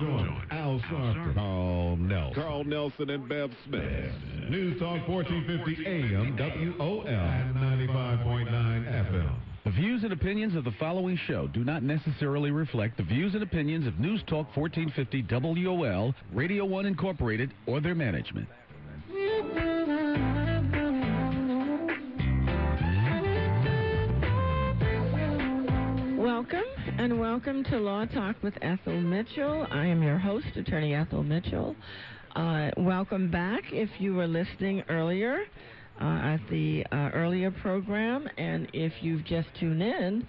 Jordan, Al Sharpton, Carl Nelson, Carl Nelson and Bev Smith. News Talk 1450 AM, WOL, and 95.9 FM. The views and opinions of the following show do not necessarily reflect the views and opinions of News Talk 1450 WOL, Radio 1 Incorporated, or their management. Welcome and welcome to Law Talk with Ethel Mitchell. I am your host, Attorney Ethel Mitchell. Uh, welcome back if you were listening earlier uh, at the uh, earlier program, and if you've just tuned in,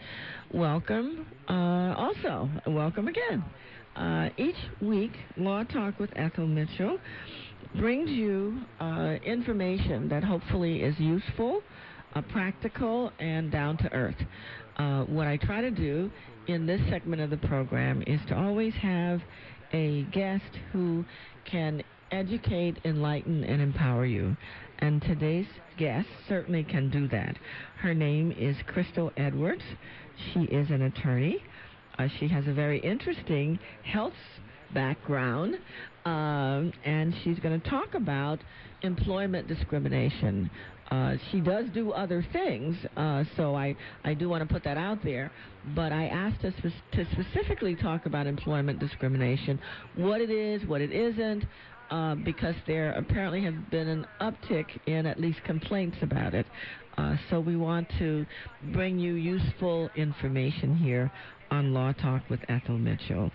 welcome uh, also. Welcome again. Uh, each week, Law Talk with Ethel Mitchell brings you uh, information that hopefully is useful, practical, and down to earth. What I try to do in this segment of the program is to always have a guest who can educate, enlighten, and empower you. And today's guest certainly can do that. Her name is Christal Edwards. She is an attorney. Uh, she has a very interesting health background, um, and she's going to talk about employment discrimination. Uh, she does do other things, uh, so I, I do want to put that out there. But I asked us to specifically talk about employment discrimination, what it is, what it isn't, uh, because there apparently have been an uptick in at least complaints about it. Uh, so we want to bring you useful information here on Law Talk with Ethel Mitchell.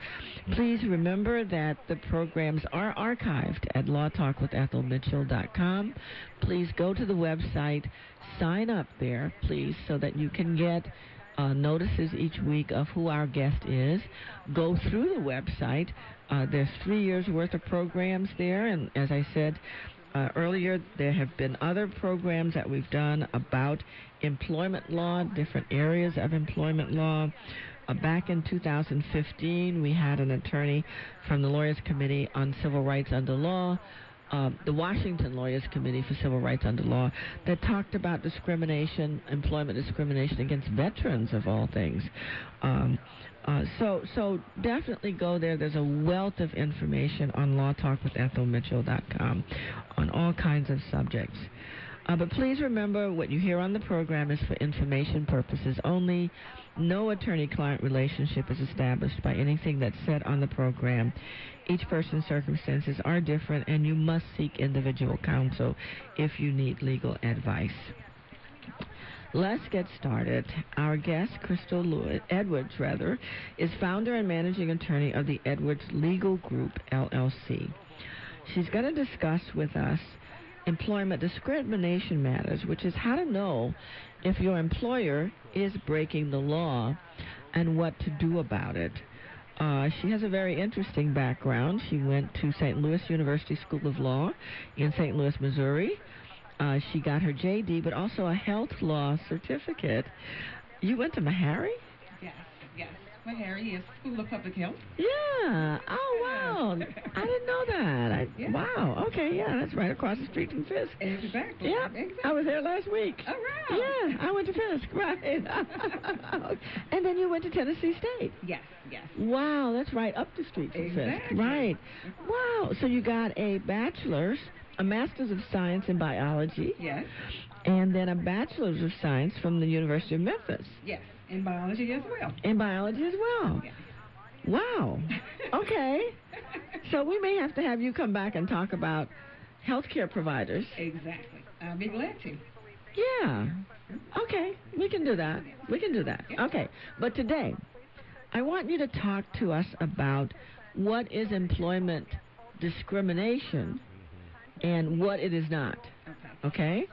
Please remember that the programs are archived at lawtalkwithethelmitchell.com. Please go to the website, sign up there, please, so that you can get uh, notices each week of who our guest is. Go through the website. Uh, there's three years worth of programs there, and as I said uh, earlier, there have been other programs that we've done about employment law, different areas of employment law. Uh, back in 2015, we had an attorney from the Lawyers Committee on Civil Rights Under Law uh, the Washington Lawyers Committee for Civil Rights Under Law that talked about discrimination, employment discrimination against veterans of all things. Um, uh, so, so definitely go there. There's a wealth of information on LawTalkWithEthelMitchell.com on all kinds of subjects. Uh, but please remember what you hear on the program is for information purposes only. No attorney client relationship is established by anything that's said on the program. Each person's circumstances are different, and you must seek individual counsel if you need legal advice. Let's get started. Our guest, Christal Lewis, Edwards, rather, is founder and managing attorney of the Edwards Legal Group LLC. She's going to discuss with us employment discrimination matters, which is how to know if your employer is breaking the law and what to do about it. Uh, she has a very interesting background. She went to St. Louis University School of Law in St. Louis, Missouri. Uh, she got her JD, but also a health law certificate. You went to Meharry? Yes. Meharry is School of Public Health. Yeah. Oh, wow. I didn't know that. I, Yeah. Wow. Okay, yeah, that's right across the street from Fisk. Exactly. Yeah, Exactly. I was there last week. Oh, wow. Yeah, I went to Fisk, right. and then you went to Tennessee State. Yes, yes. Wow, that's right up the street from Fisk. Exactly. Right. Wow, so you got a bachelor's, a master's of science in biology, Yes, and then a bachelor's of science from the University of Memphis yes. In biology as well. in biology as well. Yes. Wow. Okay. So we may have to have you come back and talk about healthcare providers. Exactly. I'll be glad to. Yeah. Okay. We can do that. We can do that. Okay. But today, I want you to talk to us about what is employment discrimination and what it is not. Okay.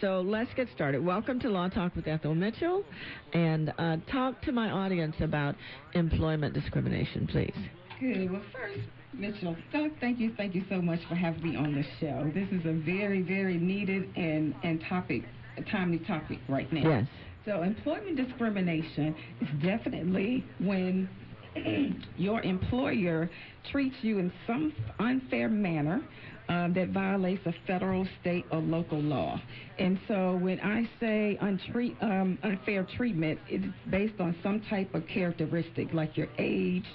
So let's get started. Welcome to Law Talk with Ethel Mitchell. And uh, talk to my audience about employment discrimination, please. Good. Well, first, Mitchell, thank you, thank you so much for having me on the show. This is a very, very needed and and topic, a timely topic right now. Yes. So, employment discrimination is definitely when your employer treats you in some unfair manner um, that violates a federal, state, or local law. And so when I say untreat, um, unfair treatment, it's based on some type of characteristic like your age,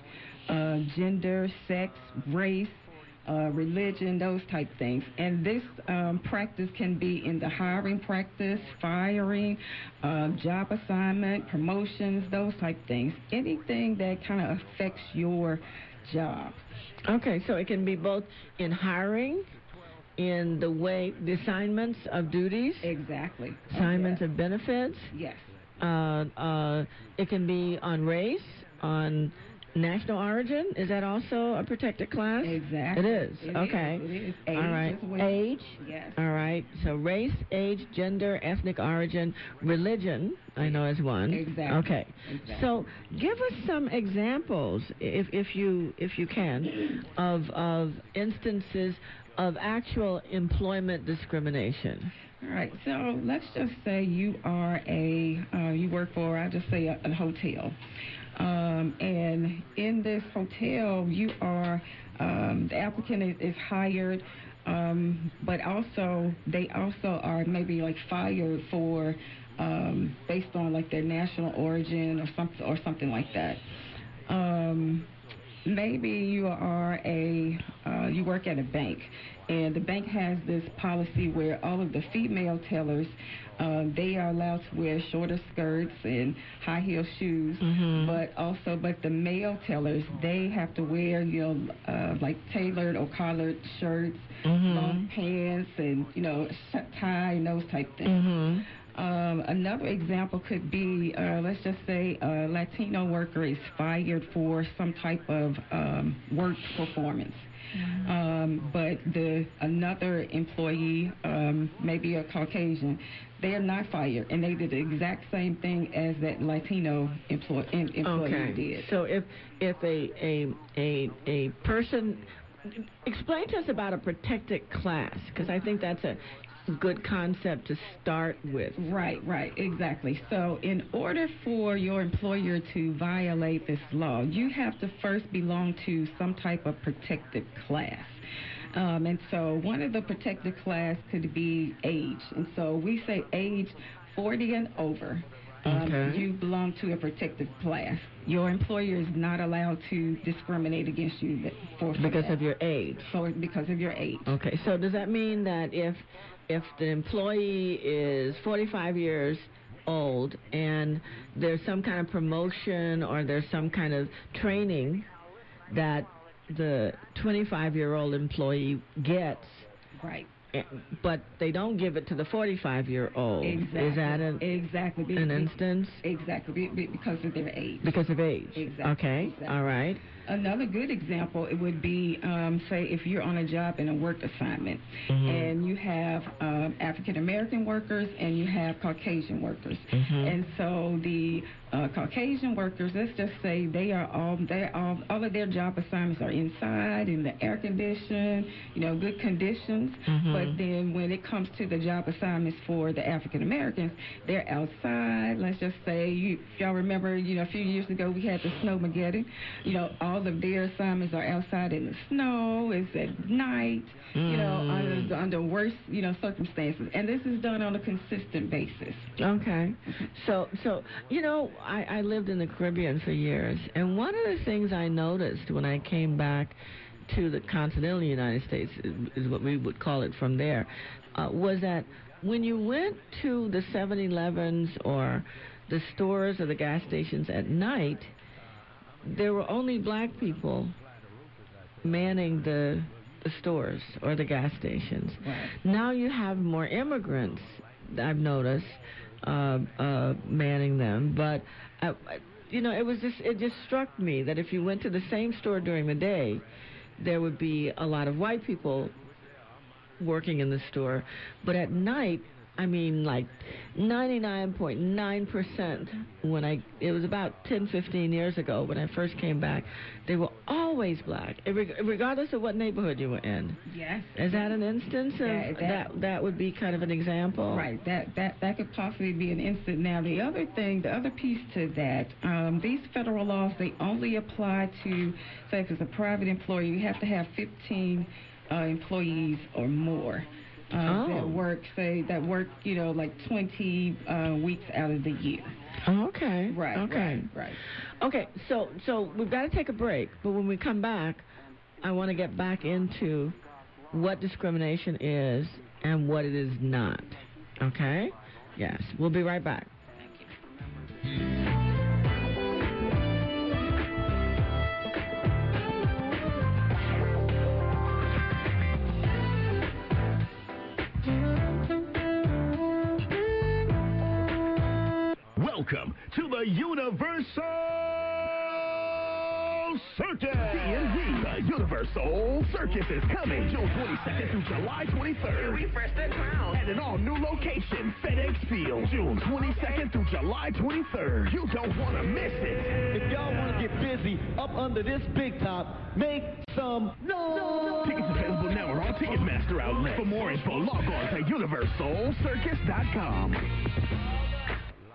uh, gender, sex, race, uh, religion, those type things. And this um, practice can be in the hiring practice, firing, uh, job assignment, promotions, those type things. Anything that kind of affects your job. Okay, so it can be both in hiring, in the way the assignments of duties, Exactly. assignments of benefits. Yes. Uh, uh, it can be on race, on national origin. Is that also a protected class? Exactly. It is. It okay. is. It is. Age All right. well. Age. Yes. All right. So race, age, gender, ethnic origin, religion. I know is one. Exactly. Okay. Exactly. So give us some examples, if if you if you can, of of instances of actual employment discrimination. All right. So let's just say you are a uh, you work for I'll just say a, a hotel, um, and in this hotel you are um, the applicant is, is hired. Um, but also, they also are maybe like fired for um, based on like their national origin or something or something like that. Um, maybe you are a uh, you work at a bank and the bank has this policy where all of the female tellers uh, they are allowed to wear shorter skirts and high heel shoes Mhm. but also but the male tellers they have to wear you know uh, like tailored or collared shirts Mhm. long pants and you know tie and those type things Mm-hmm. um, another example could be, uh, let's just say, a Latino worker is fired for some type of um, work performance. Um, but the another employee, um, maybe a Caucasian, they are not fired, and they did the exact same thing as that Latino employ, em, employee Okay. did. So if if a a a a person explain to us about a protected class because I think that's a good concept to start with. Right, right, exactly. So, in order for your employer to violate this law, you have to first belong to some type of protected class. Um, and so, one of the protected class could be age. And so, we say age 40 and over. Um, Okay. You belong to a protected class. Your employer is not allowed to discriminate against you that- for for Because that. of your age. for because of your age. Okay, so does that mean that if if the employee is 45 years old and there's some kind of promotion or there's some kind of training that the 25 year old employee gets, Right. eh, but they don't give it to the 45 year old? Exactly. Is that an, exactly an instance? Exactly, be- be- because of their age. Because of age. Exactly, Okay. exactly. All right. Another good example it would be, um, say, if you're on a job in a work assignment, Mhm. and you have um, African American workers and you have Caucasian workers, Mhm. and so the uh, Caucasian workers, let's just say they are all they all all of their job assignments are inside in the air conditioned, you know, good conditions. Mhm. But then when it comes to the job assignments for the African Americans, they're outside. Let's just say you y'all remember, you know, a few years ago we had the snowmageddon. You know, all of their assignments are outside in the snow. It's at night. You know, Mm. under under worse you know circumstances, and this is done on a consistent basis. Okay. So, so you know, I, I lived in the Caribbean for years, and one of the things I noticed when I came back to the continental United States is, is what we would call it from there, uh, was that when you went to the 7-Elevens or the stores or the gas stations at night, there were only black people manning the the stores or the gas stations. Right. Now you have more immigrants. I've noticed uh, uh, manning them, but I, I- you know, it was just it just struck me that if you went to the same store during the day, there would be a lot of white people working in the store, but at night I mean, like 99.9% when I, it was about 10, 15 years ago when I first came back, they were always black, regardless of what neighborhood you were in. Yes. Is that an instance of that, that, that? would be kind of an example. Right. That that that could possibly be an instance. Now, the other thing, the other piece to that, um, these federal laws they only apply to, say, if it's a private employee, you have to have 15 uh, employees or more uh, oh. that work, say, that work, you know, like 20 uh, weeks out of the year. Oh, okay. Right. Okay. Right. right. Okay. So, so we've got to take a break, but when we come back, I want to get back into what discrimination is and what it is not. Okay? Yes. We'll be right back. Welcome to the UniverSoul Circus. TMZ, the UniverSoul Circus is coming June 22nd through July 23rd. Refresh the crown. At an all-new location, FedEx Field, June 22nd through July 23rd. You don't want to miss it. If y'all want to get busy up under this big top, make some noise. Tickets available now or on Ticketmaster outlet. For more info, log on to universoulcircus.com.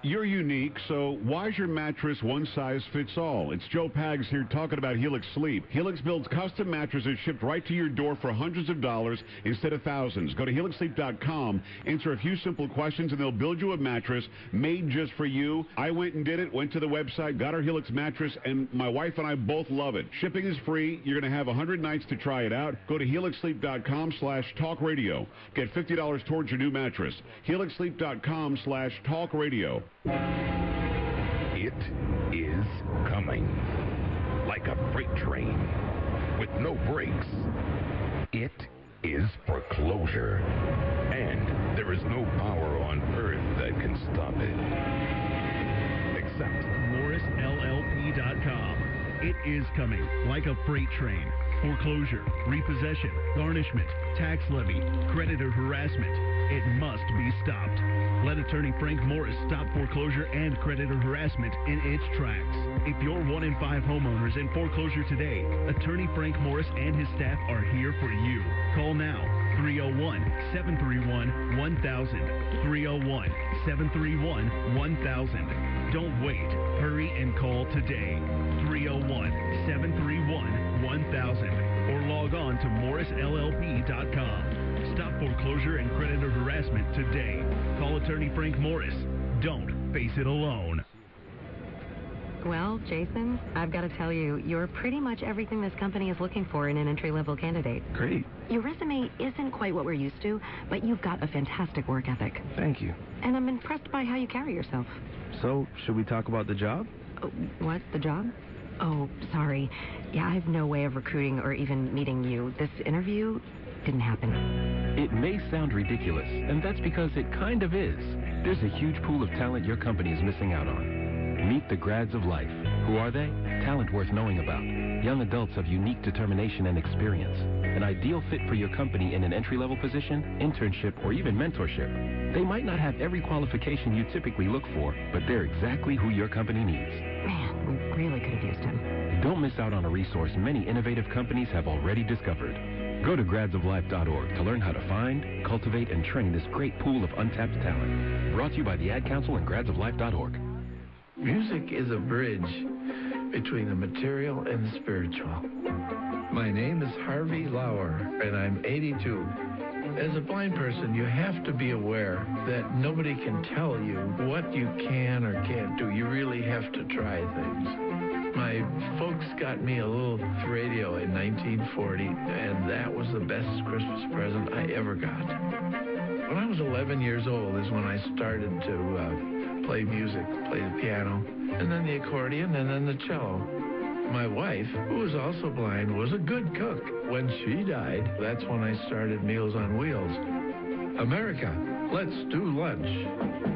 You're unique, so why is your mattress one size fits all? It's Joe Pags here talking about Helix Sleep. Helix builds custom mattresses shipped right to your door for hundreds of dollars instead of thousands. Go to helixsleep.com, answer a few simple questions, and they'll build you a mattress made just for you. I went and did it, went to the website, got our Helix mattress, and my wife and I both love it. Shipping is free. You're going to have 100 nights to try it out. Go to helixsleep.com slash talk radio. Get $50 towards your new mattress. helixsleep.com slash talk radio. It is coming. Like a freight train with no brakes. It is foreclosure. And there is no power on earth that can stop it. Except MorrisLLP.com. It is coming like a freight train. Foreclosure, repossession, garnishment, tax levy, creditor harassment. It must be stopped. Let attorney Frank Morris stop foreclosure and creditor harassment in its tracks. If you're one in five homeowners in foreclosure today, attorney Frank Morris and his staff are here for you. Call now 301 731 1000. 301 731 1000. Don't wait. Hurry and call today. 301 731 1000 or log on to morrisllp.com. Stop foreclosure and creditor harassment today. Call attorney Frank Morris. Don't face it alone. Well, Jason, I've got to tell you, you're pretty much everything this company is looking for in an entry level candidate. Great. Your resume isn't quite what we're used to, but you've got a fantastic work ethic. Thank you. And I'm impressed by how you carry yourself. So, should we talk about the job? Uh, what? The job? Oh, sorry. Yeah, I have no way of recruiting or even meeting you. This interview didn't happen. It may sound ridiculous, and that's because it kind of is. There's a huge pool of talent your company is missing out on. Meet the grads of life. Who are they? Talent worth knowing about. Young adults of unique determination and experience. An ideal fit for your company in an entry-level position, internship, or even mentorship. They might not have every qualification you typically look for, but they're exactly who your company needs. Man, we really could have used him. Don't miss out on a resource many innovative companies have already discovered. Go to gradsoflife.org to learn how to find, cultivate, and train this great pool of untapped talent. Brought to you by the Ad Council and gradsoflife.org. Music is a bridge between the material and the spiritual. My name is Harvey Lauer, and I'm 82. As a blind person, you have to be aware that nobody can tell you what you can or can't do. You really have to try things. My folks got me a little radio in 1940, and that was the best Christmas present I ever got. When I was 11 years old is when I started to uh, play music, play the piano, and then the accordion, and then the cello. My wife, who was also blind, was a good cook. When she died, that's when I started Meals on Wheels. America, let's do lunch.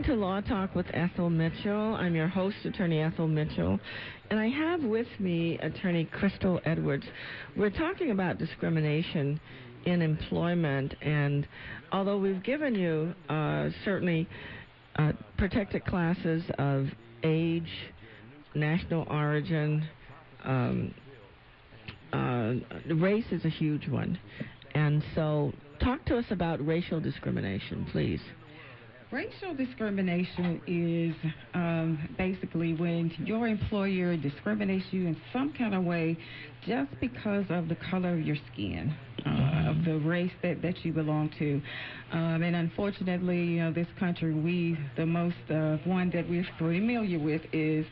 Listening to Law Talk with Ethel Mitchell. I'm your host, Attorney Ethel Mitchell, and I have with me Attorney Christal Edwards. We're talking about discrimination in employment, and although we've given you uh, certainly uh, protected classes of age, national origin, um, uh, race is a huge one. And so, talk to us about racial discrimination, please. Racial discrimination is um, basically when your employer discriminates you in some kind of way just because of the color of your skin, uh, of the race that, that you belong to. Um, and unfortunately, you know, this country, we, the most uh, one that we're familiar with is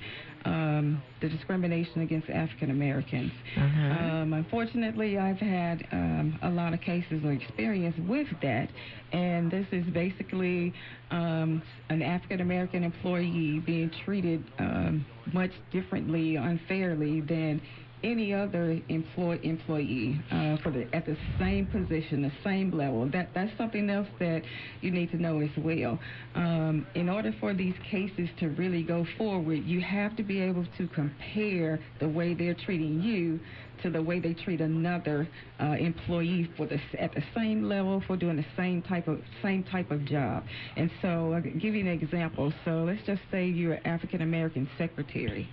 um, the discrimination against African Americans. Um, unfortunately, I've had um, a lot of cases or experience with that, and this is basically um, an African American employee being treated um, much differently, unfairly than any other employ, employee uh, for the at the same position, the same level. That that's something else that you need to know as well. Um, in order for these cases to really go forward, you have to be able to compare the way they're treating you to the way they treat another uh, employee for the at the same level for doing the same type of same type of job. And so I'll give you an example. So let's just say you're an African American secretary,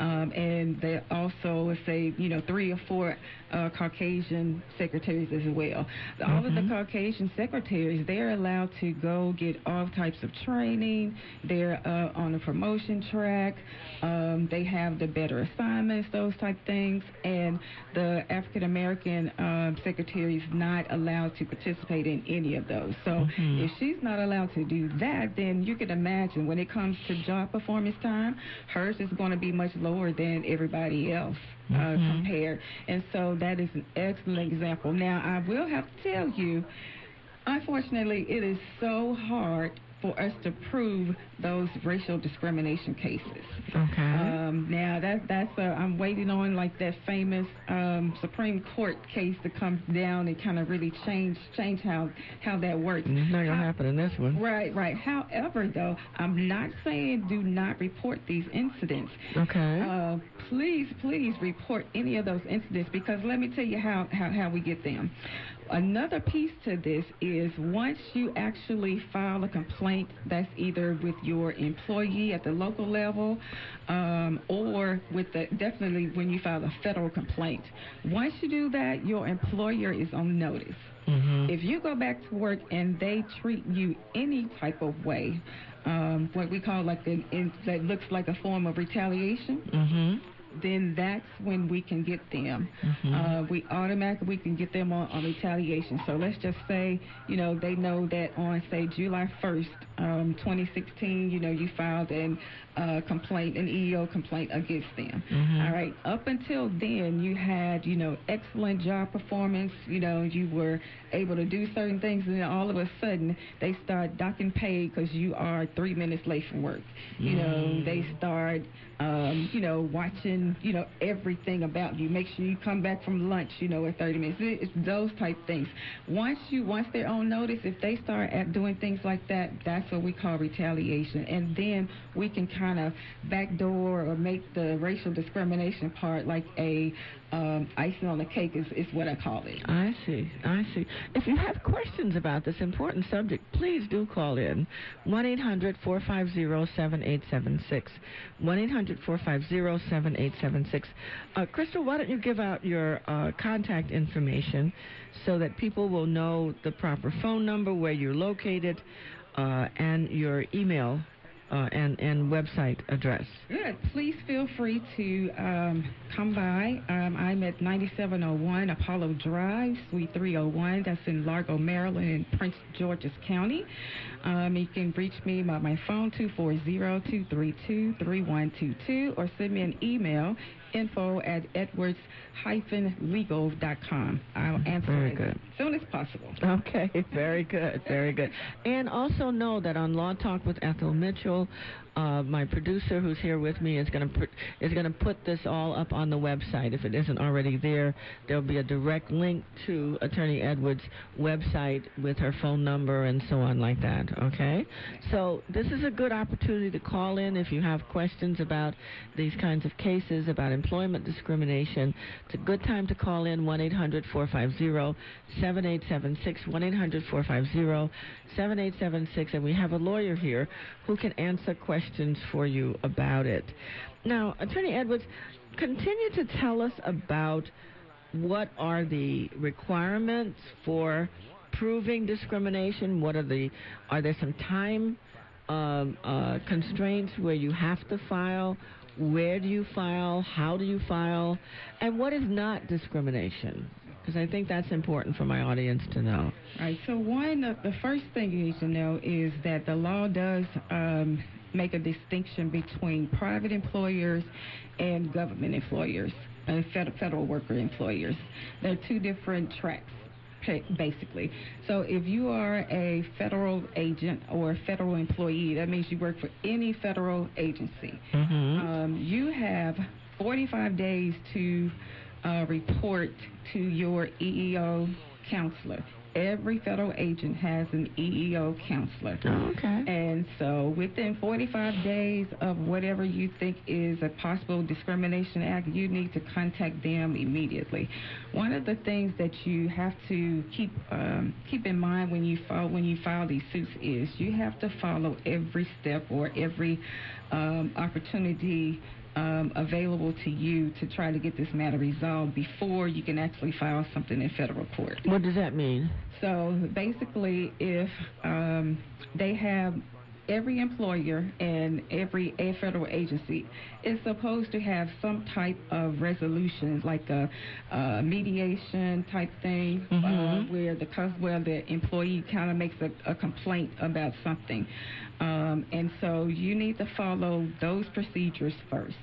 um, and they also let's say you know three or four uh, Caucasian secretaries as well. All of the Caucasian secretaries they're allowed to go get all types of training. They're uh, on a promotion track. Um, they have the better assignments, those type things, and the African American um, secretary is not allowed to participate in any of those. So if she's not allowed to do that, then you can imagine when it comes to job performance time, hers is going to be much lower than everybody else. Uh, Mhm. compared, and so that is an excellent example. Now, I will have to tell you, unfortunately, it is so hard for us to prove those racial discrimination cases. Okay. Um, now that that's uh, I'm waiting on like that famous um, Supreme Court case to come down and kind of really change change how how that works. It's not going to happen in this one. Right, right. However, though, I'm not saying do not report these incidents. Okay. Uh, please, please report any of those incidents because let me tell you how, how, how we get them. Another piece to this is once you actually file a complaint that's either with your employee at the local level um, or with the definitely when you file a federal complaint. Once you do that, your employer is on notice. If you go back to work and they treat you any type of way, um, what we call like an, in, that looks like a form of retaliation, Mm-hmm. Then that's when we can get them. Uh, we automatically we can get them on, on retaliation. So let's just say you know they know that on say July 1st, um, 2016, you know you filed an uh, complaint, an EEO complaint against them. Mhm. All right. Up until then, you had you know excellent job performance. You know you were able to do certain things, and then all of a sudden they start docking pay because you are three minutes late from work. You know they start um, you know watching you know everything about you. Make sure you come back from lunch. You know at 30 minutes. It- It's those type things. Once you once they're on notice, if they start at doing things like that, that's what we call retaliation, and then we can kind of backdoor or make the racial discrimination part like a um, icing on the cake is, is what I call it. I see. I see. If you have questions about this important subject, please do call in 1 800 450 7876. 1 800 450 7876. Uh, Christal, why don't you give out your uh, contact information so that people will know the proper phone number, where you're located, uh, and your email uh, and and website address. Good. Please feel free to um, come by. Um, I'm at 9701 Apollo Drive, Suite 301. That's in Largo, Maryland, in Prince George's County. Um, you can reach me by my phone 240-232-3122 or send me an email info at edwards-legal.com. I'll answer Very it good. as soon as possible. Okay, very good, very good. And also know that on Law Talk with Ethel Mitchell, general uh, my producer who's here with me is going to put is going to put this all up on the website. If it isn't already there, there'll be a direct link to Attorney Edwards' website with her phone number and so on like that. Okay, so this is a good opportunity to call in if you have questions about these kinds of cases about employment discrimination. It's a good time to call in 1 800 450 7876 1 800 450 7876 and we have a lawyer here who can answer questions for you about it. Now, Attorney Edwards, continue to tell us about what are the requirements for proving discrimination? What are the are there some time um, uh, constraints where you have to file? Where do you file? How do you file? And what is not discrimination? Because I think that's important for my audience to know. Right. So one the first thing you need to know is that the law does um, make a distinction between private employers and government employers, and federal, federal worker employers. They're two different tracks. Basically, so if you are a federal agent or a federal employee, that means you work for any federal agency. Um, you have 45 days to uh, report to your EEO counselor. Every federal agent has an EEO counselor. okay. And so within 45 days of whatever you think is a possible discrimination act, you need to contact them immediately. One of the things that you have to keep um, keep in mind when you file when you file these suits is you have to follow every step or every um, opportunity um, available to you to try to get this matter resolved before you can actually file something in federal court. What does that mean? So basically, if um, they have every employer and every a federal agency is supposed to have some type of resolution, like a, uh mediation type thing, uh, Mhm. where the where the employee kind of makes a, a complaint about something, um, and so you need to follow those procedures first.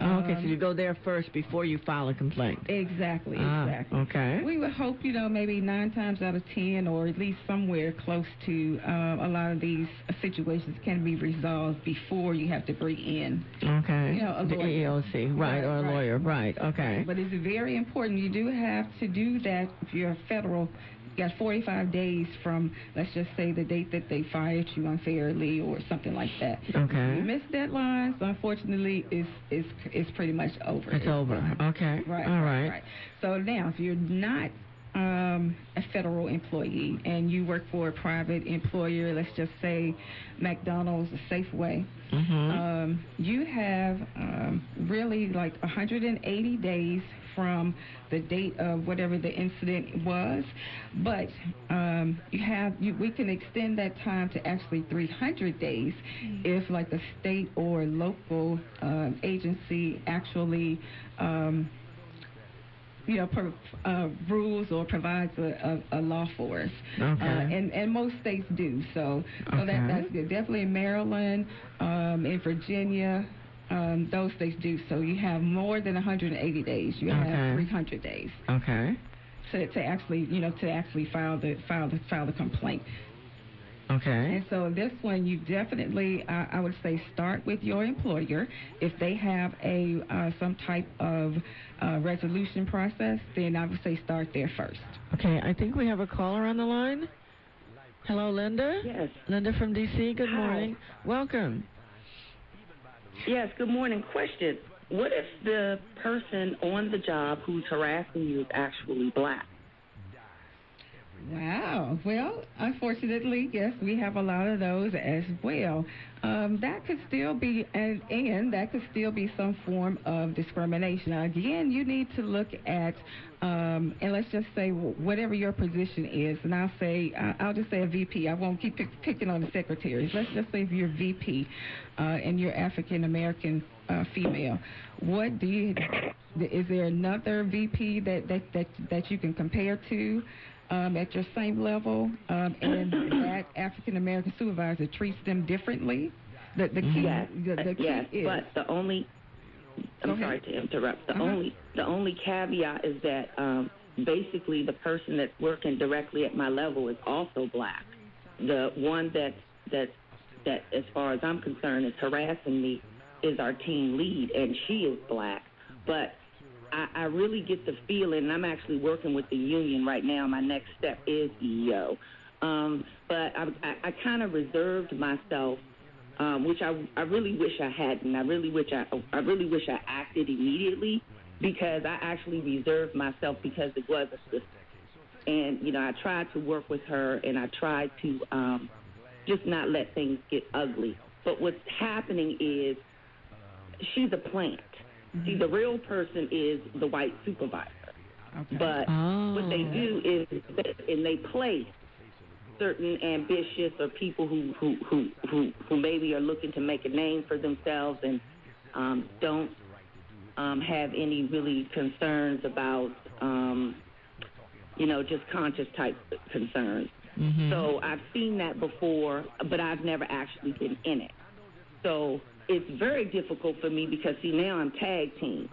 Oh, okay, so Um, you go there first before you file a complaint. Exactly, Ah, exactly. okay. We would hope, you know, maybe nine times out of ten, or at least somewhere close to um, a lot of these situations can be resolved before you have to bring in. Okay. You know, a the. EEOC, right, or a right. lawyer, right, okay. But it's very important. You do have to do that if you're a federal. You got 45 days from, let's just say, the date that they fired you unfairly or something like that. Okay. If you miss deadlines, unfortunately, it's, it's, it's pretty much over. It's over. Okay. Right. All right, right. right. So now, if you're not um, a federal employee and you work for a private employer, let's just say McDonald's, Safeway, Mm-hmm. um, you have um, really like 180 days from the date of whatever the incident was, but um, you have you, we can extend that time to actually 300 days if like a state or local um agency actually. Um, you know, pro, uh, rules or provides a, a, a law for us. Okay. Uh, and, and most states do. So, so Okay. that, that's good. Definitely in Maryland, um, in Virginia, um, those states do. So you have more than 180 days. You Okay. have 300 days Okay. to, to actually, you know, to actually file the file the file the complaint. Okay. And so this one, you definitely, uh, I would say, start with your employer. If they have a uh, some type of uh, resolution process, then I would say start there first. Okay, I think we have a caller on the line. Hello, Linda? Yes. Linda from D.C., good Hi. morning. Welcome. Yes, good morning. Question. What if the person on the job who's harassing you is actually black? Wow. Well, unfortunately, yes, we have a lot of those as well. Um, that could still be, and, and that could still be some form of discrimination. Again, you need to look at, um, and let's just say whatever your position is, and I'll say, I'll just say a VP. I won't keep pick, picking on the secretaries. Let's just say if you're VP uh, and you're African American uh, female, what do you? Is there another VP that that that, that you can compare to? Um, at your same level, um, and that African American supervisor treats them differently. The, the key, yes, the, the key yes, is. but the only. I'm sorry to interrupt. The Uh-huh. only the only caveat is that um, basically the person that's working directly at my level is also black. The one that that that, as far as I'm concerned, is harassing me is our team lead, and she is black. But I, I really get the feeling, I'm actually working with the union right now. My next step is EEO. Um, but I, I, I kind of reserved myself, um, which I, I really wish I hadn't. I really wish I, I really wish I acted immediately because I actually reserved myself because it was a sister. And you know, I tried to work with her, and I tried to um, just not let things get ugly. But what's happening is she's a plant. See, the real person is the white supervisor. Okay. But what they do is, they, and they place certain ambitious or people who who, who who who maybe are looking to make a name for themselves and um, don't um, have any really concerns about um, you know just conscious type concerns. Mm-hmm. So I've seen that before, but I've never actually been in it. So it's very difficult for me because see now I'm tag team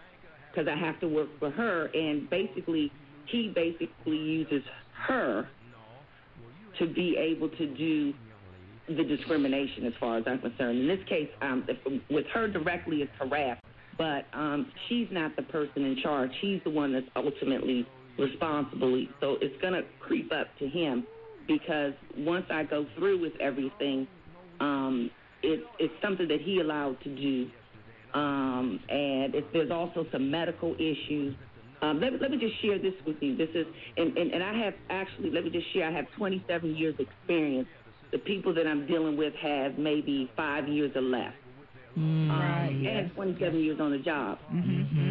because I have to work for her and basically he basically uses her to be able to do the discrimination as far as I'm concerned. In this case, um, with her directly it's harassed, but um, she's not the person in charge. He's the one that's ultimately responsible. So it's going to creep up to him because once I go through with everything, um, it, it's something that he allowed to do. Um, and it, there's also some medical issues. Um, let, let me just share this with you. This is, and, and, and I have actually, let me just share, I have 27 years experience. The people that I'm dealing with have maybe five years or less. Mm. Um, and 27 years on the job.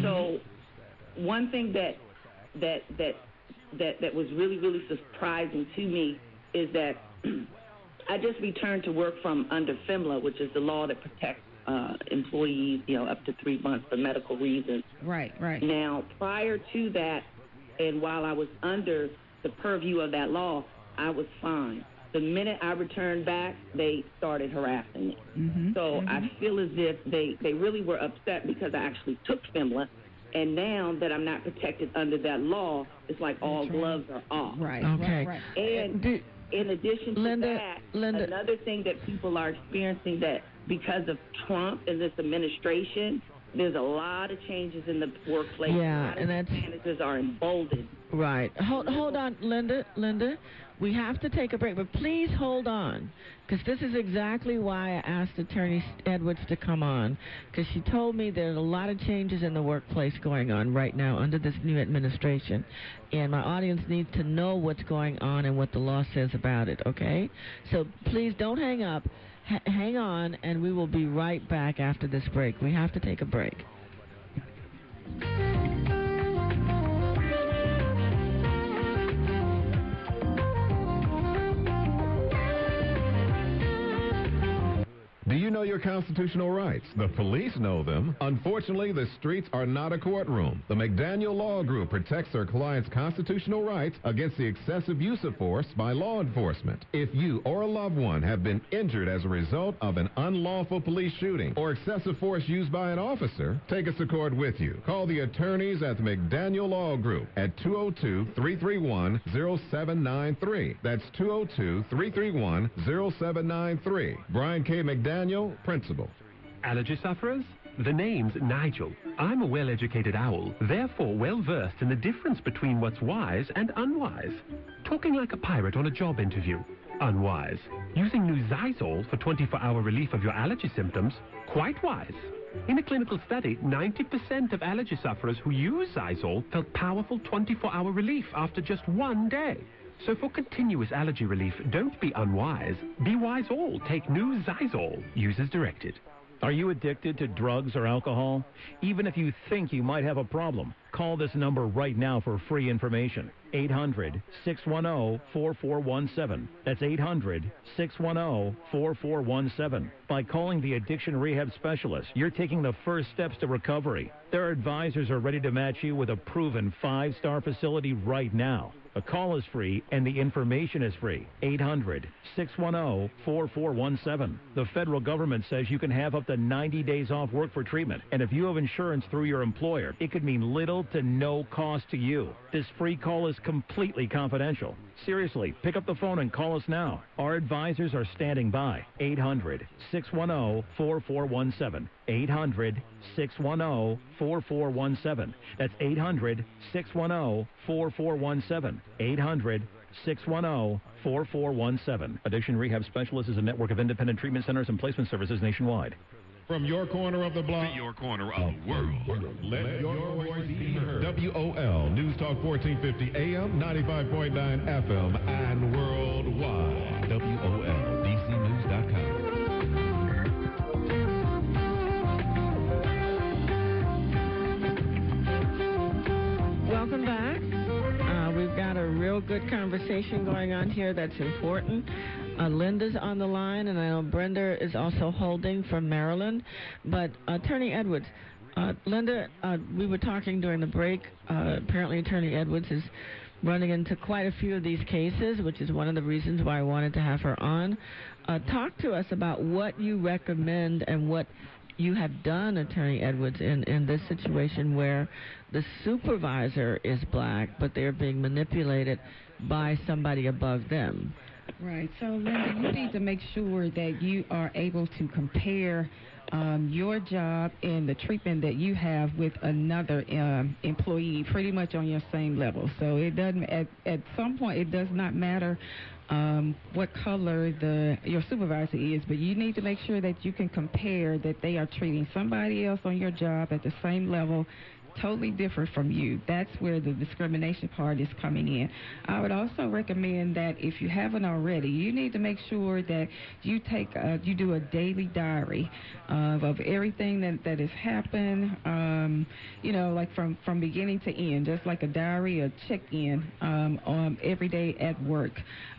So one thing that that that that that was really really surprising to me is that I just returned to work from under FEMLA, which is the law that protects uh, employees, you know, up to three months for medical reasons. Right, right. Now, prior to that, and while I was under the purview of that law, I was fine. The minute I returned back, they started harassing me. Mm-hmm. So I feel as if they, they really were upset because I actually took FEMLA. And now that I'm not protected under that law, it's like all gloves are off. Right, Okay. right, right. And in addition to Linda- that, Linda- another thing that people are experiencing that because of Trump and this administration, there's a lot of changes in the workplace. Yeah, and that's- managers are emboldened. Right. Hold, hold on, Linda. Linda, we have to take a break, but please hold on, because this is exactly why I asked Attorney Edwards to come on, because she told me there's a lot of changes in the workplace going on right now under this new administration, and my audience needs to know what's going on and what the law says about it. Okay? So please don't hang up. H- hang on, and we will be right back after this break. We have to take a break. Do you know your constitutional rights? The police know them. Unfortunately, the streets are not a courtroom. The McDaniel Law Group protects their clients' constitutional rights against the excessive use of force by law enforcement. If you or a loved one have been injured as a result of an unlawful police shooting or excessive force used by an officer, take us to court with you. Call the attorneys at the McDaniel Law Group at 202-331-0793. That's 202-331-0793. Brian K. McDaniel, Principal. Allergy sufferers? The name's Nigel. I'm a well-educated owl, therefore well-versed in the difference between what's wise and unwise. Talking like a pirate on a job interview. Unwise. Using new Xyzal for 24-hour relief of your allergy symptoms. Quite wise. In a clinical study, 90% of allergy sufferers who use Xyzal felt powerful 24-hour relief after just one day. So for continuous allergy relief, don't be unwise. Be wise all. Take new Xyzal. Use as directed. Are you addicted to drugs or alcohol? Even if you think you might have a problem, call this number right now for free information. 800 610 4417. That's 800 610 4417. By calling the addiction rehab specialist, you're taking the first steps to recovery. Their advisors are ready to match you with a proven five star facility right now. A call is free and the information is free. 800 610 4417. The federal government says you can have up to 90 days off work for treatment. And if you have insurance through your employer, it could mean little to no cost to you. This free call is completely confidential. Seriously, pick up the phone and call us now. Our advisors are standing by. 800 610 4417. 800 610 4417. That's 800 610 4417. 800 610 4417. Addiction Rehab Specialist is a network of independent treatment centers and placement services nationwide. From your corner of the block to your corner of the world. Let your voice be heard. WOL News Talk 1450 AM, 95.9 FM, and worldwide. Welcome back. Uh, we've got a real good conversation going on here that's important. Uh, Linda's on the line, and I know Brenda is also holding from Maryland. But Attorney Edwards, uh, Linda, uh, we were talking during the break. Uh, apparently, Attorney Edwards is running into quite a few of these cases, which is one of the reasons why I wanted to have her on. Uh, talk to us about what you recommend and what you have done, Attorney Edwards, in, in this situation where the supervisor is black, but they're being manipulated by somebody above them. Right. So, Linda, you need to make sure that you are able to compare um, your job and the treatment that you have with another um, employee pretty much on your same level. So it doesn't at at some point it does not matter um, what color the your supervisor is, but you need to make sure that you can compare that they are treating somebody else on your job at the same level totally different from you. That's where the discrimination part is coming in. I would also recommend that if you haven't already, you need to make sure that you take a, you do a daily diary of, of everything that, that has happened. Um, you know, like from from beginning to end, just like a diary, a check-in um, on every day at work.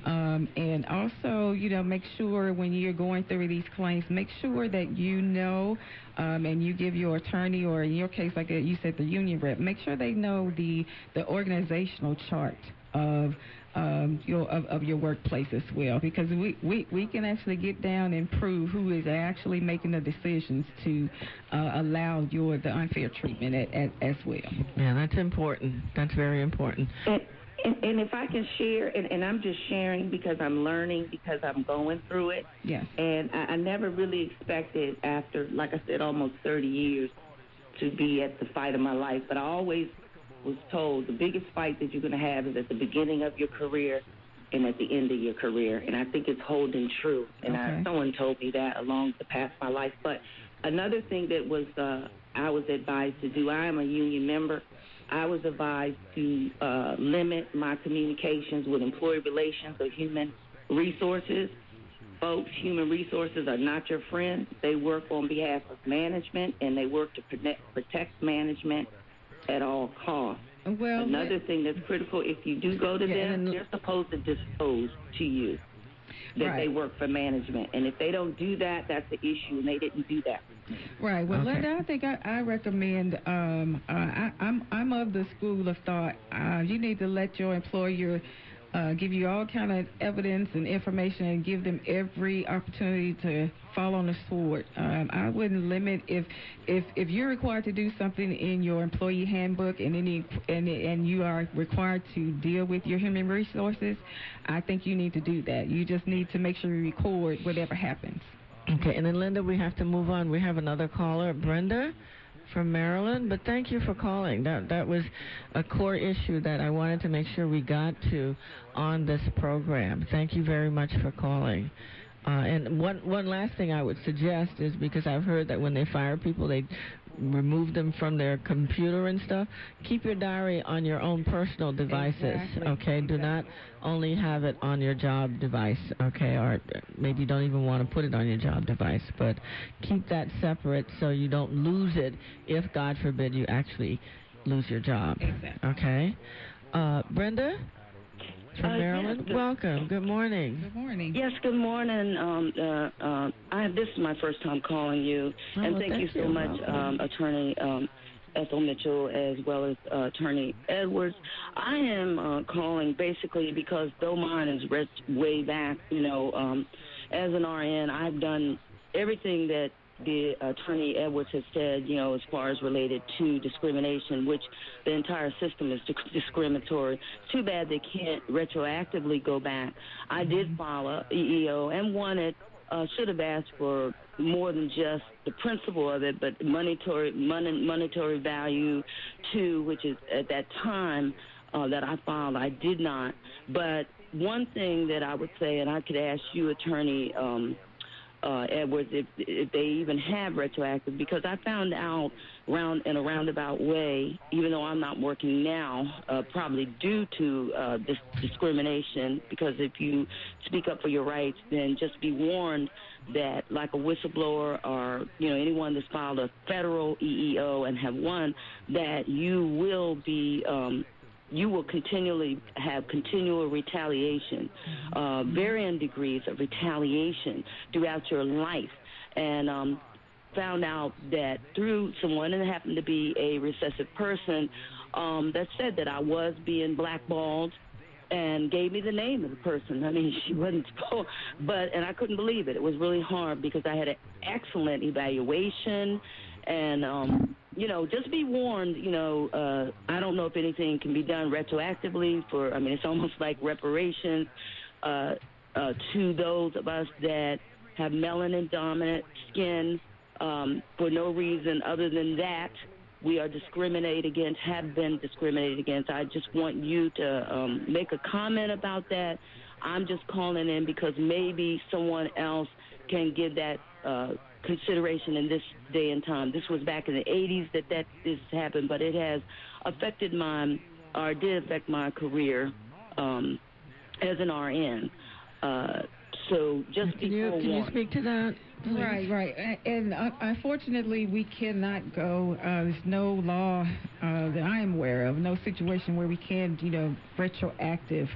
Um, and also, you know, make sure when you're going through these claims, make sure that you know um, and you give your attorney, or in your case, like you said, the union rep, make sure they know the the organizational chart of um, your of, of your workplace as well, because we, we we can actually get down and prove who is actually making the decisions to uh, allow your the unfair treatment at, at, as well. Yeah, that's important. That's very important. And, and, and if I can share, and, and I'm just sharing because I'm learning, because I'm going through it. Yes. And I, I never really expected, after, like I said, almost 30 years, to be at the fight of my life. But I always was told the biggest fight that you're going to have is at the beginning of your career and at the end of your career. And I think it's holding true. And I, someone told me that along the path of my life. But another thing that was uh, I was advised to do, I am a union member. I was advised to uh, limit my communications with employee relations or human resources. Folks, human resources are not your friends. They work on behalf of management and they work to protect, protect management at all costs. Well, Another thing that's critical, if you do go to Yeah, them, they're supposed to disclose to you that they work for management. And if they don't do that, that's the issue, and they didn't do that. Right. Well, Okay. Linda, I think I, I recommend. Um, uh, I, I'm I'm of the school of thought. Uh, you need to let your employer uh, give you all kind of evidence and information, and give them every opportunity to fall on the sword. Um, I wouldn't limit if if if you're required to do something in your employee handbook and any and and you are required to deal with your human resources. I think you need to do that. You just need to make sure you record whatever happens. Okay, and then Linda, we have to move on. We have another caller, Brenda from Maryland. But thank you for calling. That that was a core issue that I wanted to make sure we got to on this program. Thank you very much for calling. Uh, and one one last thing I would suggest is because I've heard that when they fire people, they remove them from their computer and stuff. Keep your diary on your own personal devices. Exactly. Okay, do not only have it on your job device. Okay, or maybe you don't even want to put it on your job device, but keep that separate so you don't lose it if God forbid you actually lose your job. Exactly. Okay, uh, Brenda from Uh, Maryland. yes, good- Welcome. Good morning. Good morning. Yes, good morning. Um, uh, uh, I this is my first time calling you, Oh, and well, thank, thank you so you. much, um, Attorney um, Ethel Mitchell, as well as uh, Attorney Edwards. I am uh, calling basically because though mine is read way back, you know, um, as an RN, I've done everything that the attorney Edwards has said, you know, as far as related to discrimination, which the entire system is disc- discriminatory. Too bad they can't retroactively go back. I did file a EEO and wanted, uh, should have asked for more than just the principle of it, but monetary, money, monetary value too, which is at that time uh, that I filed, I did not. But one thing that I would say, and I could ask you, Attorney um, uh, Edwards, if, if they even have retroactive, because I found out round in a roundabout way, even though I'm not working now, uh, probably due to uh, this discrimination. Because if you speak up for your rights, then just be warned that, like a whistleblower or you know anyone that's filed a federal EEO and have won, that you will be. Um, you will continually have continual retaliation, uh, varying degrees of retaliation throughout your life. And um, found out that through someone, and it happened to be a recessive person, um, that said that I was being blackballed and gave me the name of the person. I mean, she wasn't but, and I couldn't believe it. It was really hard because I had an excellent evaluation and, um, you know, just be warned, you know, uh, I don't know if anything can be done retroactively for, I mean, it's almost like reparations uh, uh, to those of us that have melanin dominant skin um, for no reason other than that. We are discriminated against, have been discriminated against. I just want you to um, make a comment about that. I'm just calling in because maybe someone else can give that uh, consideration in this day and time. This was back in the 80s that that this happened, but it has affected my, or did affect my career um, as an RN. Uh, so just Can you can you speak to that? please? Right, right. And uh, unfortunately, we cannot go, uh, there's no law uh, that I am aware of, no situation where we can, you know, retroactive,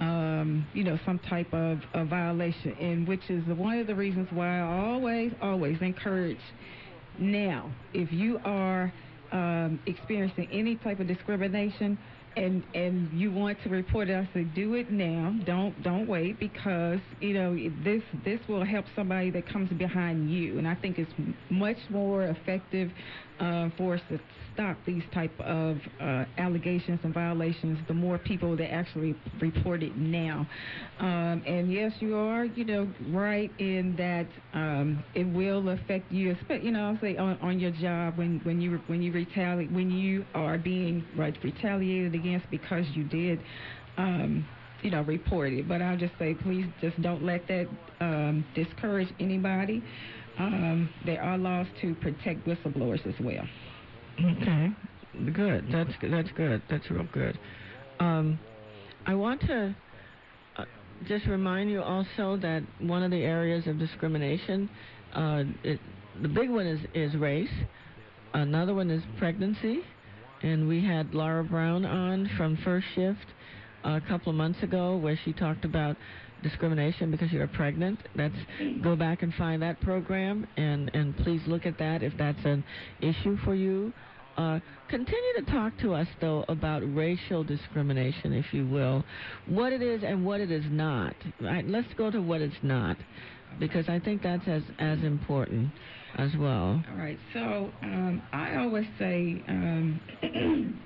um, you know, some type of, violation, and which is one of the reasons why I always, always encourage now, if you are um, experiencing any type of discrimination, and and you want to report it, I say do it now. Don't don't wait because you know this this will help somebody that comes behind you, and I think it's much more effective uh, for us to stop these type of uh, allegations and violations. The more people that actually report it now, um, and yes, you are you know right in that um, it will affect you. You know, I'll say on, on your job when when you when you retaliate when you are being right, retaliated against because you did. Um, you know, report it. But I'll just say, please just don't let that um, discourage anybody. Um, there are laws to protect whistleblowers as well. Okay, good. That's that's good. That's real good. Um, I want to uh, just remind you also that one of the areas of discrimination, uh, it, the big one is is race. Another one is pregnancy, and we had Laura Brown on from First Shift a couple of months ago where she talked about discrimination because you're pregnant. That's go back and find that program and and please look at that if that's an issue for you. Uh, continue to talk to us though about racial discrimination, if you will, what it is and what it is not. Right? Let's go to what it's not, because I think that's as as important as well. All right. So um, I always say, um,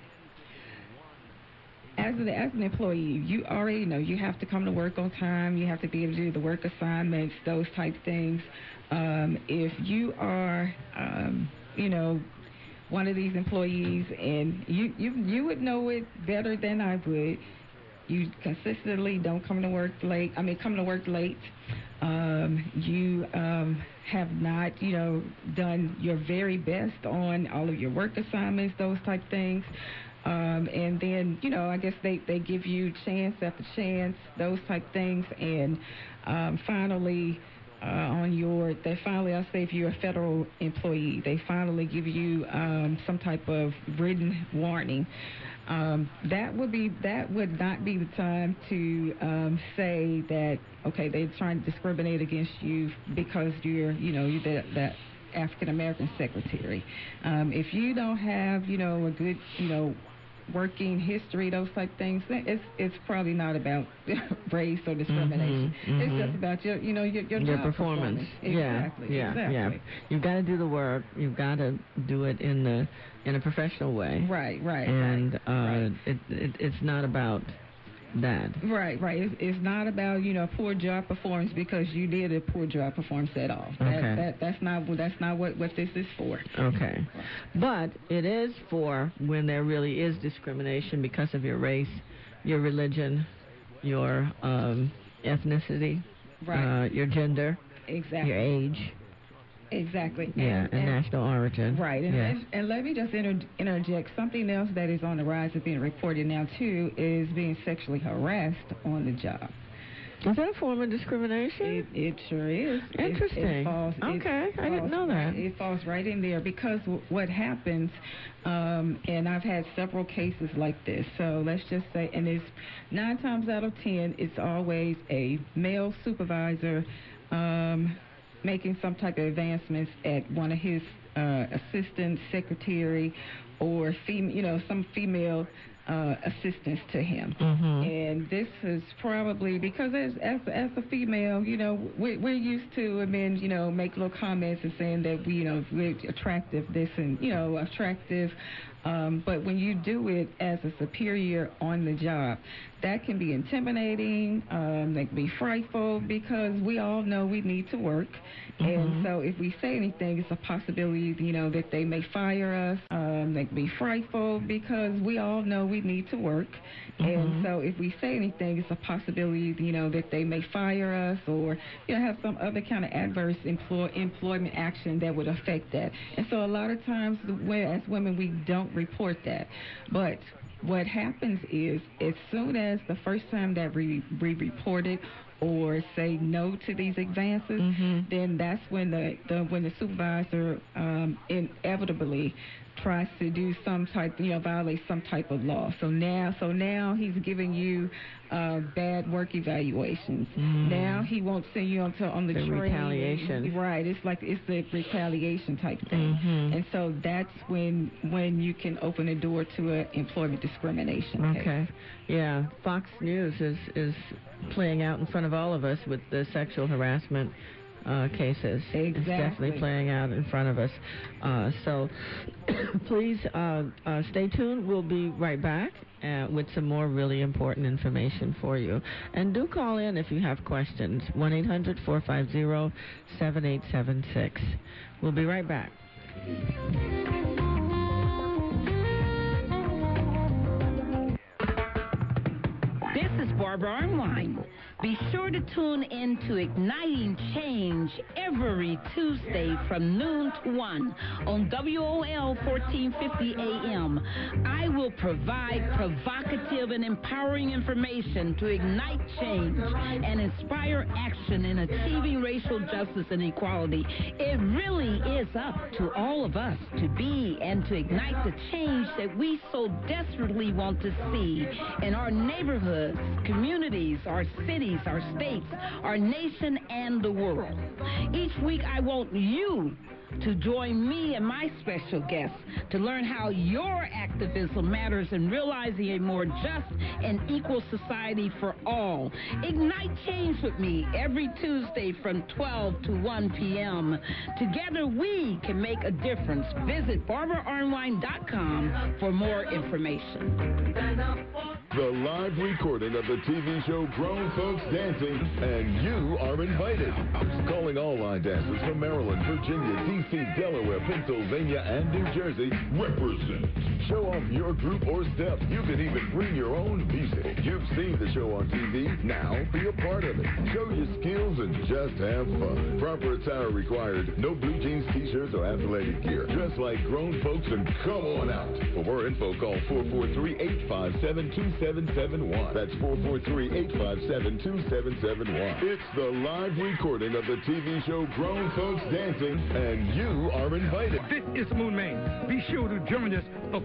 as an as an employee, you already know you have to come to work on time. You have to be able to do the work assignments, those type things. Um, if you are, um, you know, one of these employees, and you you you would know it better than I would. you consistently don't come to work late. I mean, come to work late. Um, you um, have not, you know, done your very best on all of your work assignments, those type things. Um, and then, you know, I guess they, they give you chance after chance, those type things. And um, finally, uh, on your, they finally, I'll say if you're a federal employee, they finally give you um, some type of written warning. Um, that would be that would not be the time to um, say that okay they're trying to discriminate against you because you're you know you're that, that African American secretary. Um, if you don't have you know a good you know working history, those type things, it's it's probably not about race or discrimination. Mhm, It's mhm. just about your you know your your, Your job performance. Yeah, Exactly. yeah, exactly. yeah. You've got to do the work. You've got to do it in the in a professional way. Right, right, And right, uh, It, it it's not about that. Right, right. It's, it's not about you know poor job performance because you did a poor job performance at all. That, Okay. that that's not that's not what what this is for. Okay. But it is for when there really is discrimination because of your race, your religion, your um, ethnicity, Right. uh, your gender, Exactly. your age, Exactly. yeah, and, national origin. Right, and, Yes. and, and let me just inter- interject. Something else that is on the rise of being reported now too is being sexually harassed on the job. Is that a form of discrimination? It, it sure is. It- It, Interesting. falls, it Okay, I didn't know that. It falls right in there because w- what happens, um, and I've had several cases like this. So let's just say, and it's nine times out of ten, it's always a male supervisor um, making some type of advancements at one of his uh, assistant secretary or fem- you know, some female uh, assistants to him. Mhm. And this is probably because as as as a female, you know, we're, we're used to men, you know, make little comments and saying that we, you know, we're attractive, this and you know, attractive. Um, but when you do it as a superior on the job, that can be intimidating. Um, that can be frightful because we all know we need to work, and so if we say anything, it's a possibility, you know, that they may fire us. Um, that can be frightful because we all know we need to work, and so if we say anything, it's a possibility, you know, that they may fire us or you know have some other kind of adverse employ- employment action that would affect that. And so a lot of times, as women, we don't report that, but what happens is as soon as the first time that we, we report it or say no to these advances, then that's when the, the when the supervisor um, inevitably tries to do some type, you know, violate some type of law. So now, so now he's giving you uh, bad work evaluations. Now he won't send you on to on the, The training. retaliation. Right. It's like it's the retaliation type thing. Mhm. And so that's when when you can open the door to a employment discrimination case. Okay. Yeah. Fox News is is playing out in front of all of us with the sexual harassment uh, cases. It's definitely playing out in front of us. Uh, so please uh, uh, stay tuned. We'll be right back. Uh, with some more really important information for you. And do call in if you have questions. 1 800 450 7876. We'll be right back. This is Barbara Arnwine. Be sure to tune in to Igniting Change every Tuesday from noon to 1 on WOL 1450 AM. I will provide provocative and empowering information to ignite change and inspire action in achieving racial justice and equality. It really is up to all of us to be and to ignite the change that we so desperately want to see in our neighborhoods, communities, our cities, our states, our nation, and the world. Each week, I want you to join me and my special guests to learn how your activism matters in realizing a more just and equal society for all. Ignite change with me every Tuesday from 12 to 1 p.m. Together we can make a difference. Visit barbaraarnwine.com for more information. The live recording of the TV show Grown Folks Dancing, and you are invited. Calling all line dancers from Maryland, Virginia, MC Delaware, Pennsylvania, and New Jersey represent. Show off your group or step. You can even bring your own music. You've seen the show on TV. Now be a part of it. Show your skills and just have fun. Proper attire required. No blue jeans, t-shirts, or athletic gear. Dress like grown folks and come on out. For more info, call 443-857-2771. That's 443-857-2771. It's the live recording of the TV show Grown Folks Dancing, and you are invited. This is Moon Man. Be sure to join us for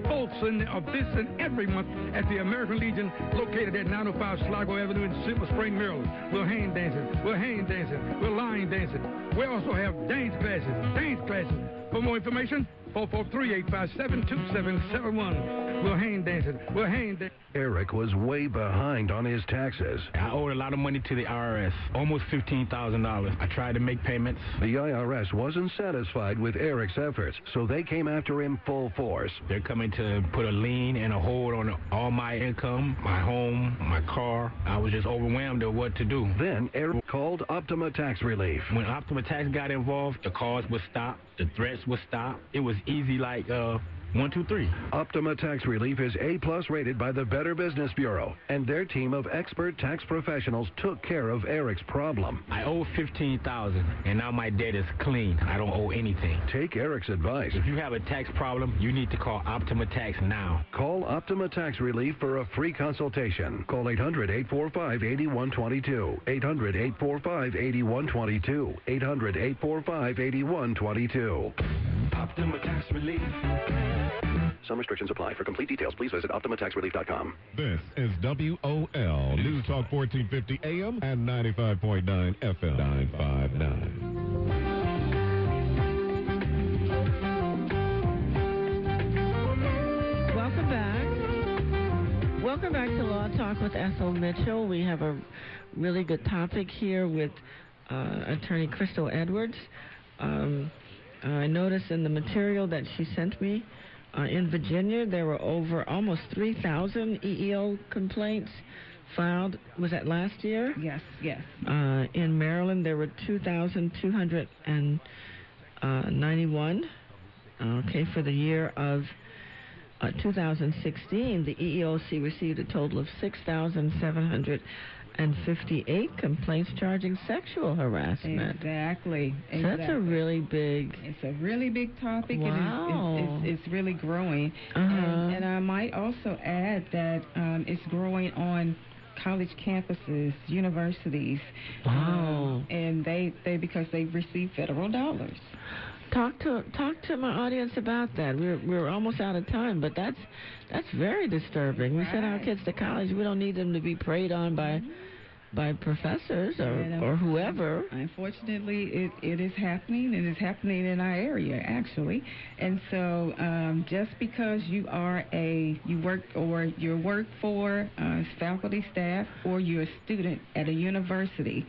in, of this and every month at the American Legion located at 905 Sligo Avenue in Silver Spring, Maryland. We're hand dancing, we're hand dancing, we're line dancing. We also have dance classes, dance classes. For more information, 443-857-2771. We're hand dancing, we're hand dancing. Eric was way behind on his taxes. I owed a lot of money to the IRS, almost $15,000. I tried to make payments. The IRS wasn't satisfied with Eric's efforts, so they came after him full force. They're coming to put a lien and a hold on all my income, my home, my car. I was just overwhelmed at what to do. Then Eric called Optima Tax Relief. When Optima Tax got involved, the calls would stop, the threats would stop. It was easy like, uh, one, two, three. Optima Tax Relief is A plus rated by the Better Business Bureau, and their team of expert tax professionals took care of Eric's problem. I owe fifteen thousand, and now my debt is clean. I don't owe anything. Take Eric's advice. If you have a tax problem, you need to call Optima Tax now. Call Optima Tax Relief for a free consultation. Call 800-845-8122. 800-845-8122. 800-845-8122. Optima Tax Relief. Some restrictions apply. For complete details, please visit OptimaTaxRelief.com. This is WOL News Talk 1450 AM and 95.9 FM 959. Welcome back. Welcome back to Law Talk with Ethel Mitchell. We have a really good topic here with uh, attorney Christal Edwards. Um, I noticed in the material that she sent me uh, in Virginia, there were over almost 3,000 EEO complaints filed. Was that last year? Yes, yes. Uh, in Maryland, there were 2,291. Okay, for the year of uh, 2016, the EEOC received a total of 6,758 complaints charging sexual harassment. Exactly. So that's a really big. It's a really big topic. Wow. and it's, it's, it's, really growing. Uh-huh. And, and I might also add that um, it's growing on college campuses, universities. Wow. Um, and they, they because they receive federal dollars. Talk to talk to my audience about that. We're we're almost out of time, but that's that's very disturbing. We send our kids to college. We don't need them to be preyed on by by professors or, And, uh, or whoever. Unfortunately, it, it is happening, and it's happening in our area actually. And so, um, just because you are a you work or you work for uh, faculty, staff, or you're a student at a university,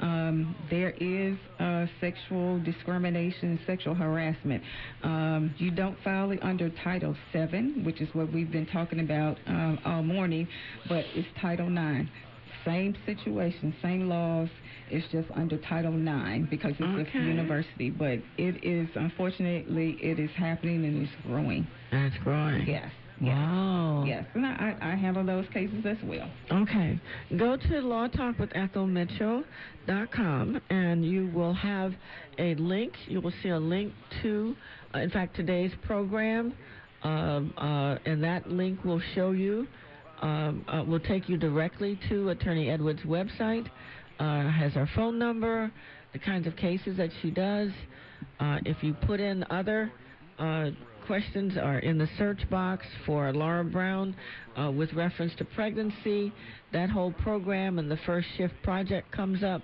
um, there is uh, sexual discrimination, sexual harassment. Um, you don't file it under Title VII, which is what we've been talking about um, all morning, but it's Title IX. Same situation, same laws. It's just under Title IX because it's Okay. a university. But it is, unfortunately, it is happening and it's growing. And it's growing. Yes. Wow. Yes. And I, I I handle those cases as well. Okay. Go to lawtalkwithethelmitchell.com and you will have a link. You will see a link to, uh, in fact, today's program. Um, uh, and that link will show you, um, uh, will take you directly to Attorney Edwards' website. Uh, has her phone number, the kinds of cases that she does. Uh, if you put in other uh, questions are in the search box for Laura Brown uh, with reference to pregnancy. That whole program and the First Shift Project comes up,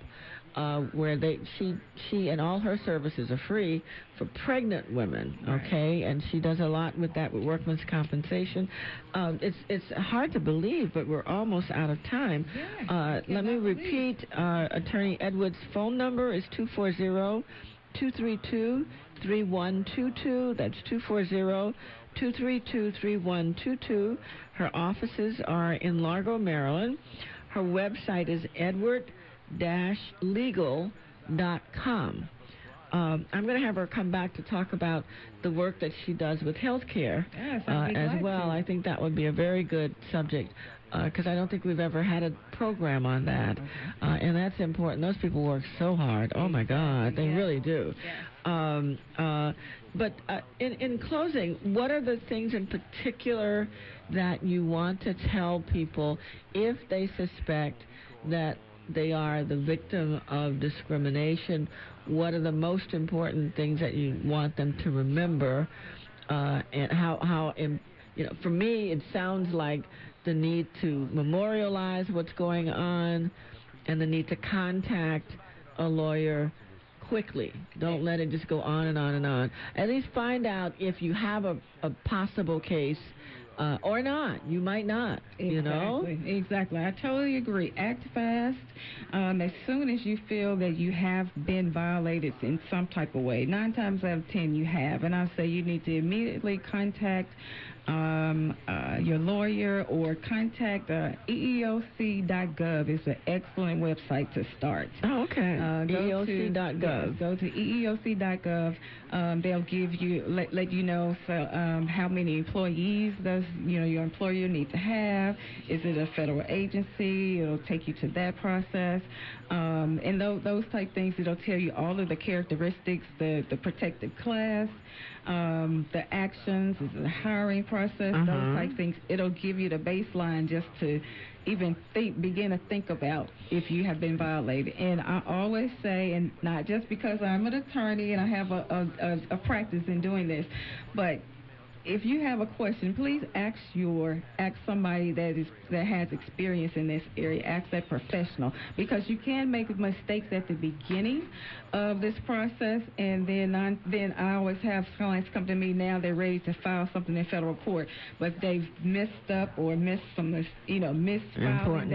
uh, where they she she and all her services are free for pregnant women. Okay, and she does a lot with that with workman's compensation. Um, it's it's hard to believe, but we're almost out of time. uh, let me repeat. Uh, Attorney Edwards' phone number is two four zero. 232 3122. That's 240 232 3122. Her offices are in Largo, Maryland. Her website is edward legal.com. um, I'm going to have her come back to talk about the work that she does with healthcare Yes, uh, as well. to. I think that would be a very good subject because I don't think we've ever had a program on that, uh, and that's important. Those people work so hard. Oh my God, they really do. Um, uh, but uh, in, in closing, what are the things in particular that you want to tell people if they suspect that they are the victim of discrimination? What are the most important things that you want them to remember? Uh, and how, how you know, for me, it sounds like the need to memorialize what's going on and the need to contact a lawyer quickly. Don't let it just go on and on and on. At least find out if you have a, a possible case uh, or not. You might not, you know? Exactly, exactly. I totally agree. Act fast. Um, as soon as you feel that you have been violated in some type of way, nine times out of ten you have, and I say you need to immediately contact um, uh, your lawyer or contact uh, EEOC.gov. It's an excellent website to start. Oh, okay. Uh, go to- EEOC.gov. yes, go to EEOC.gov. Um, they'll give you let, let you know so, um, how many employees does you know your employer need to have. Is it a federal agency? It'll take you to that process, um, and those, those type things. It'll tell you all of the characteristics, the the protected class, um, the actions, the hiring process, Uh-huh. those type things. It'll give you the baseline just to even think, begin to think about if you have been violated. And I always say, and not just because I'm an attorney and I have a, a, a, a practice in doing this, but if you have a question, please ask your ask somebody that is that has experience in this area. Ask that professional because you can make mistakes at the beginning of this process, and then I, then I always have clients come to me now. They're ready to file something in federal court, but they've messed up or missed some you know missed Important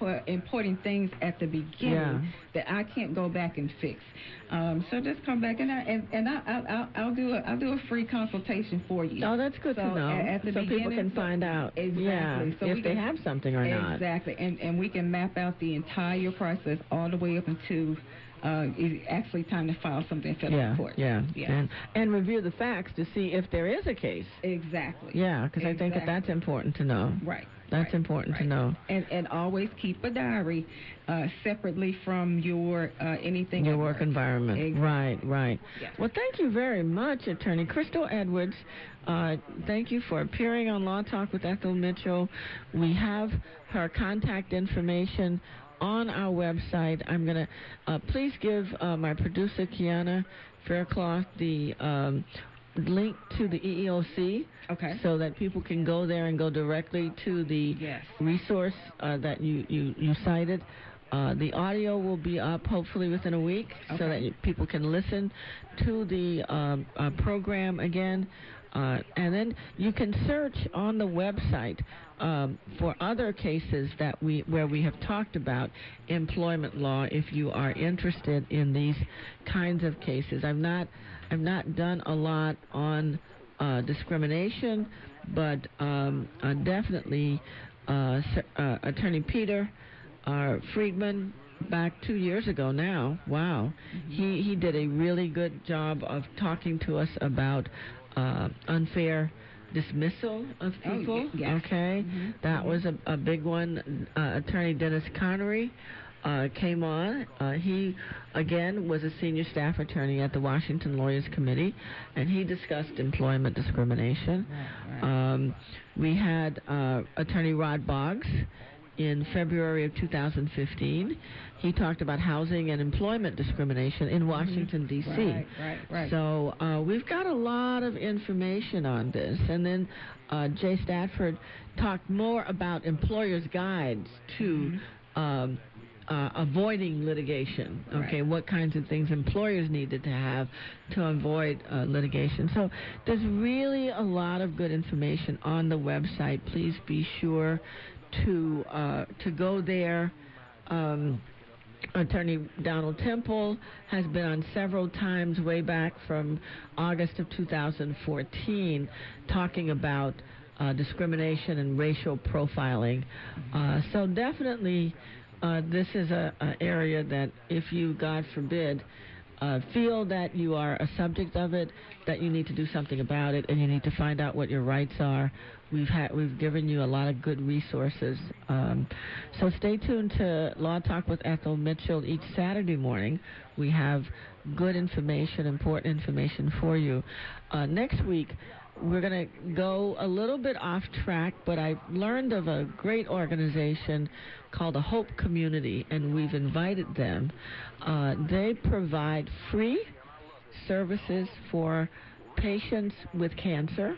impo- important things at the beginning Yeah. that I can't go back and fix. Um, so just come back and I, and, and I, I, I'll, I'll do a I'll do a free consultation for you. Oh, that's good So to know. At, the so people can so- find out. Exactly. Yeah, so if we they can- have something or not. Exactly, and and we can map out the entire process all the way up until uh, it's actually time to file something in federal yeah, court. yeah, Yeah. and and review the facts to see if there is a case. Exactly. Yeah, because I think that that's important to know. Right. That's important to know. And and always keep a diary uh, separately from your uh, anything. Your work environment. Exactly. Right, right. Yes. Well, thank you very much, Attorney Christal Edwards. Uh, thank you for appearing on Law Talk with Ethel Mitchell. We have her contact information on our website. I'm going to uh, please give uh, my producer, Kiana Faircloth, the um, link to the EEOC. Okay. So that people can go there and go directly to the Yes. resource uh, that you, you, you cited. Uh, the audio will be up hopefully within a week so that people can listen to the um, uh, program again. Uh, and then you can search on the website um, for other cases that we where we have talked about employment law. If you are interested in these kinds of cases, I've not I've not done a lot on uh, discrimination, but um, uh, definitely uh, uh, Attorney Peter uh, Friedman back two years ago now. Wow, he he did a really good job of talking to us about uh, unfair dismissal of Oh, people. yes. Okay, Mhm. that was a, a big one. Uh, Attorney Dennis Corkery uh, came on. Uh, he, again, was a senior staff attorney at the Washington Lawyers Committee, and he discussed employment discrimination. Um, we had uh, Attorney Rod Boggs in February of 2015. He talked about housing and employment discrimination in Washington, D.C. Right, right, right. So uh, we've got a lot of information on this. And then uh, Jay Stafford talked more about employers' guides to um, uh, avoiding litigation. Okay, what kinds of things employers needed to have to avoid uh, litigation. So there's really a lot of good information on the website. Please be sure to uh, to go there. Um, Attorney Donald Temple has been on several times way back from August of 2014 talking about uh, discrimination and racial profiling. Uh, so definitely uh, this is a, a area that if you, God forbid, uh, feel that you are a subject of it, that you need to do something about it, and you need to find out what your rights are, we've had we've given you a lot of good resources. Um, so stay tuned to Law Talk with Ethel Mitchell each Saturday morning. We have good information, important information for you. Uh, next week. We're going to go a little bit off track, but I learned of a great organization called the Hope Community, and we've invited them. Uh, they provide free services for patients with cancer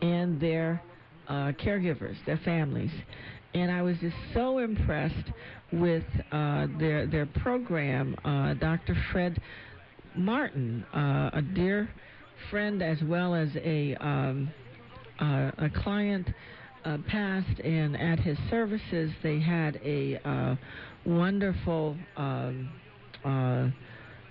and their uh, caregivers, their families. And I was just so impressed with uh, their their program. Uh, Dr. Fred Martin, uh, a dear friend as well as a um, uh, a client, uh, passed, and at his services they had a uh, wonderful um, uh,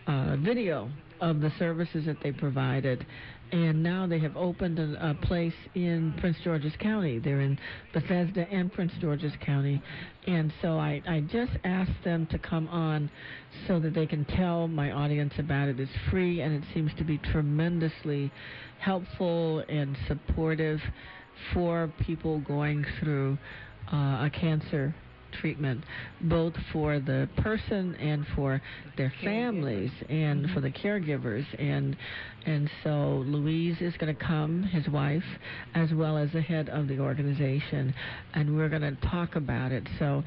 uh, video of the services that they provided. And now they have opened a, a place in Prince George's County. They're in Bethesda and Prince George's County. And so I, I just asked them to come on so that they can tell my audience about it. It's free and it seems to be tremendously helpful and supportive for people going through uh, a cancer treatment, both for the person and for their families and for the caregivers. And and so Louise is going to come, his wife, as well as the head of the organization, and we're going to talk about it. So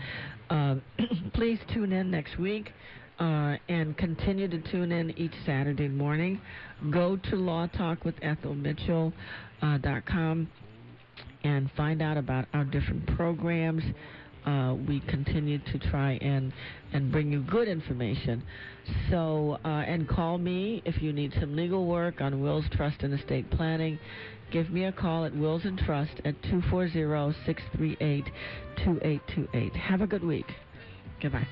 uh, please tune in next week. Uh, and continue to tune in each Saturday morning. Go to lawtalkwithethelmitchell.com uh, and find out about our different programs uh, we continue to try and and bring you good information. So uh, and call me if you need some legal work on wills, trust, and estate planning. Give me a call at Wills and Trust at 240-638-2828. Have a good week. Goodbye.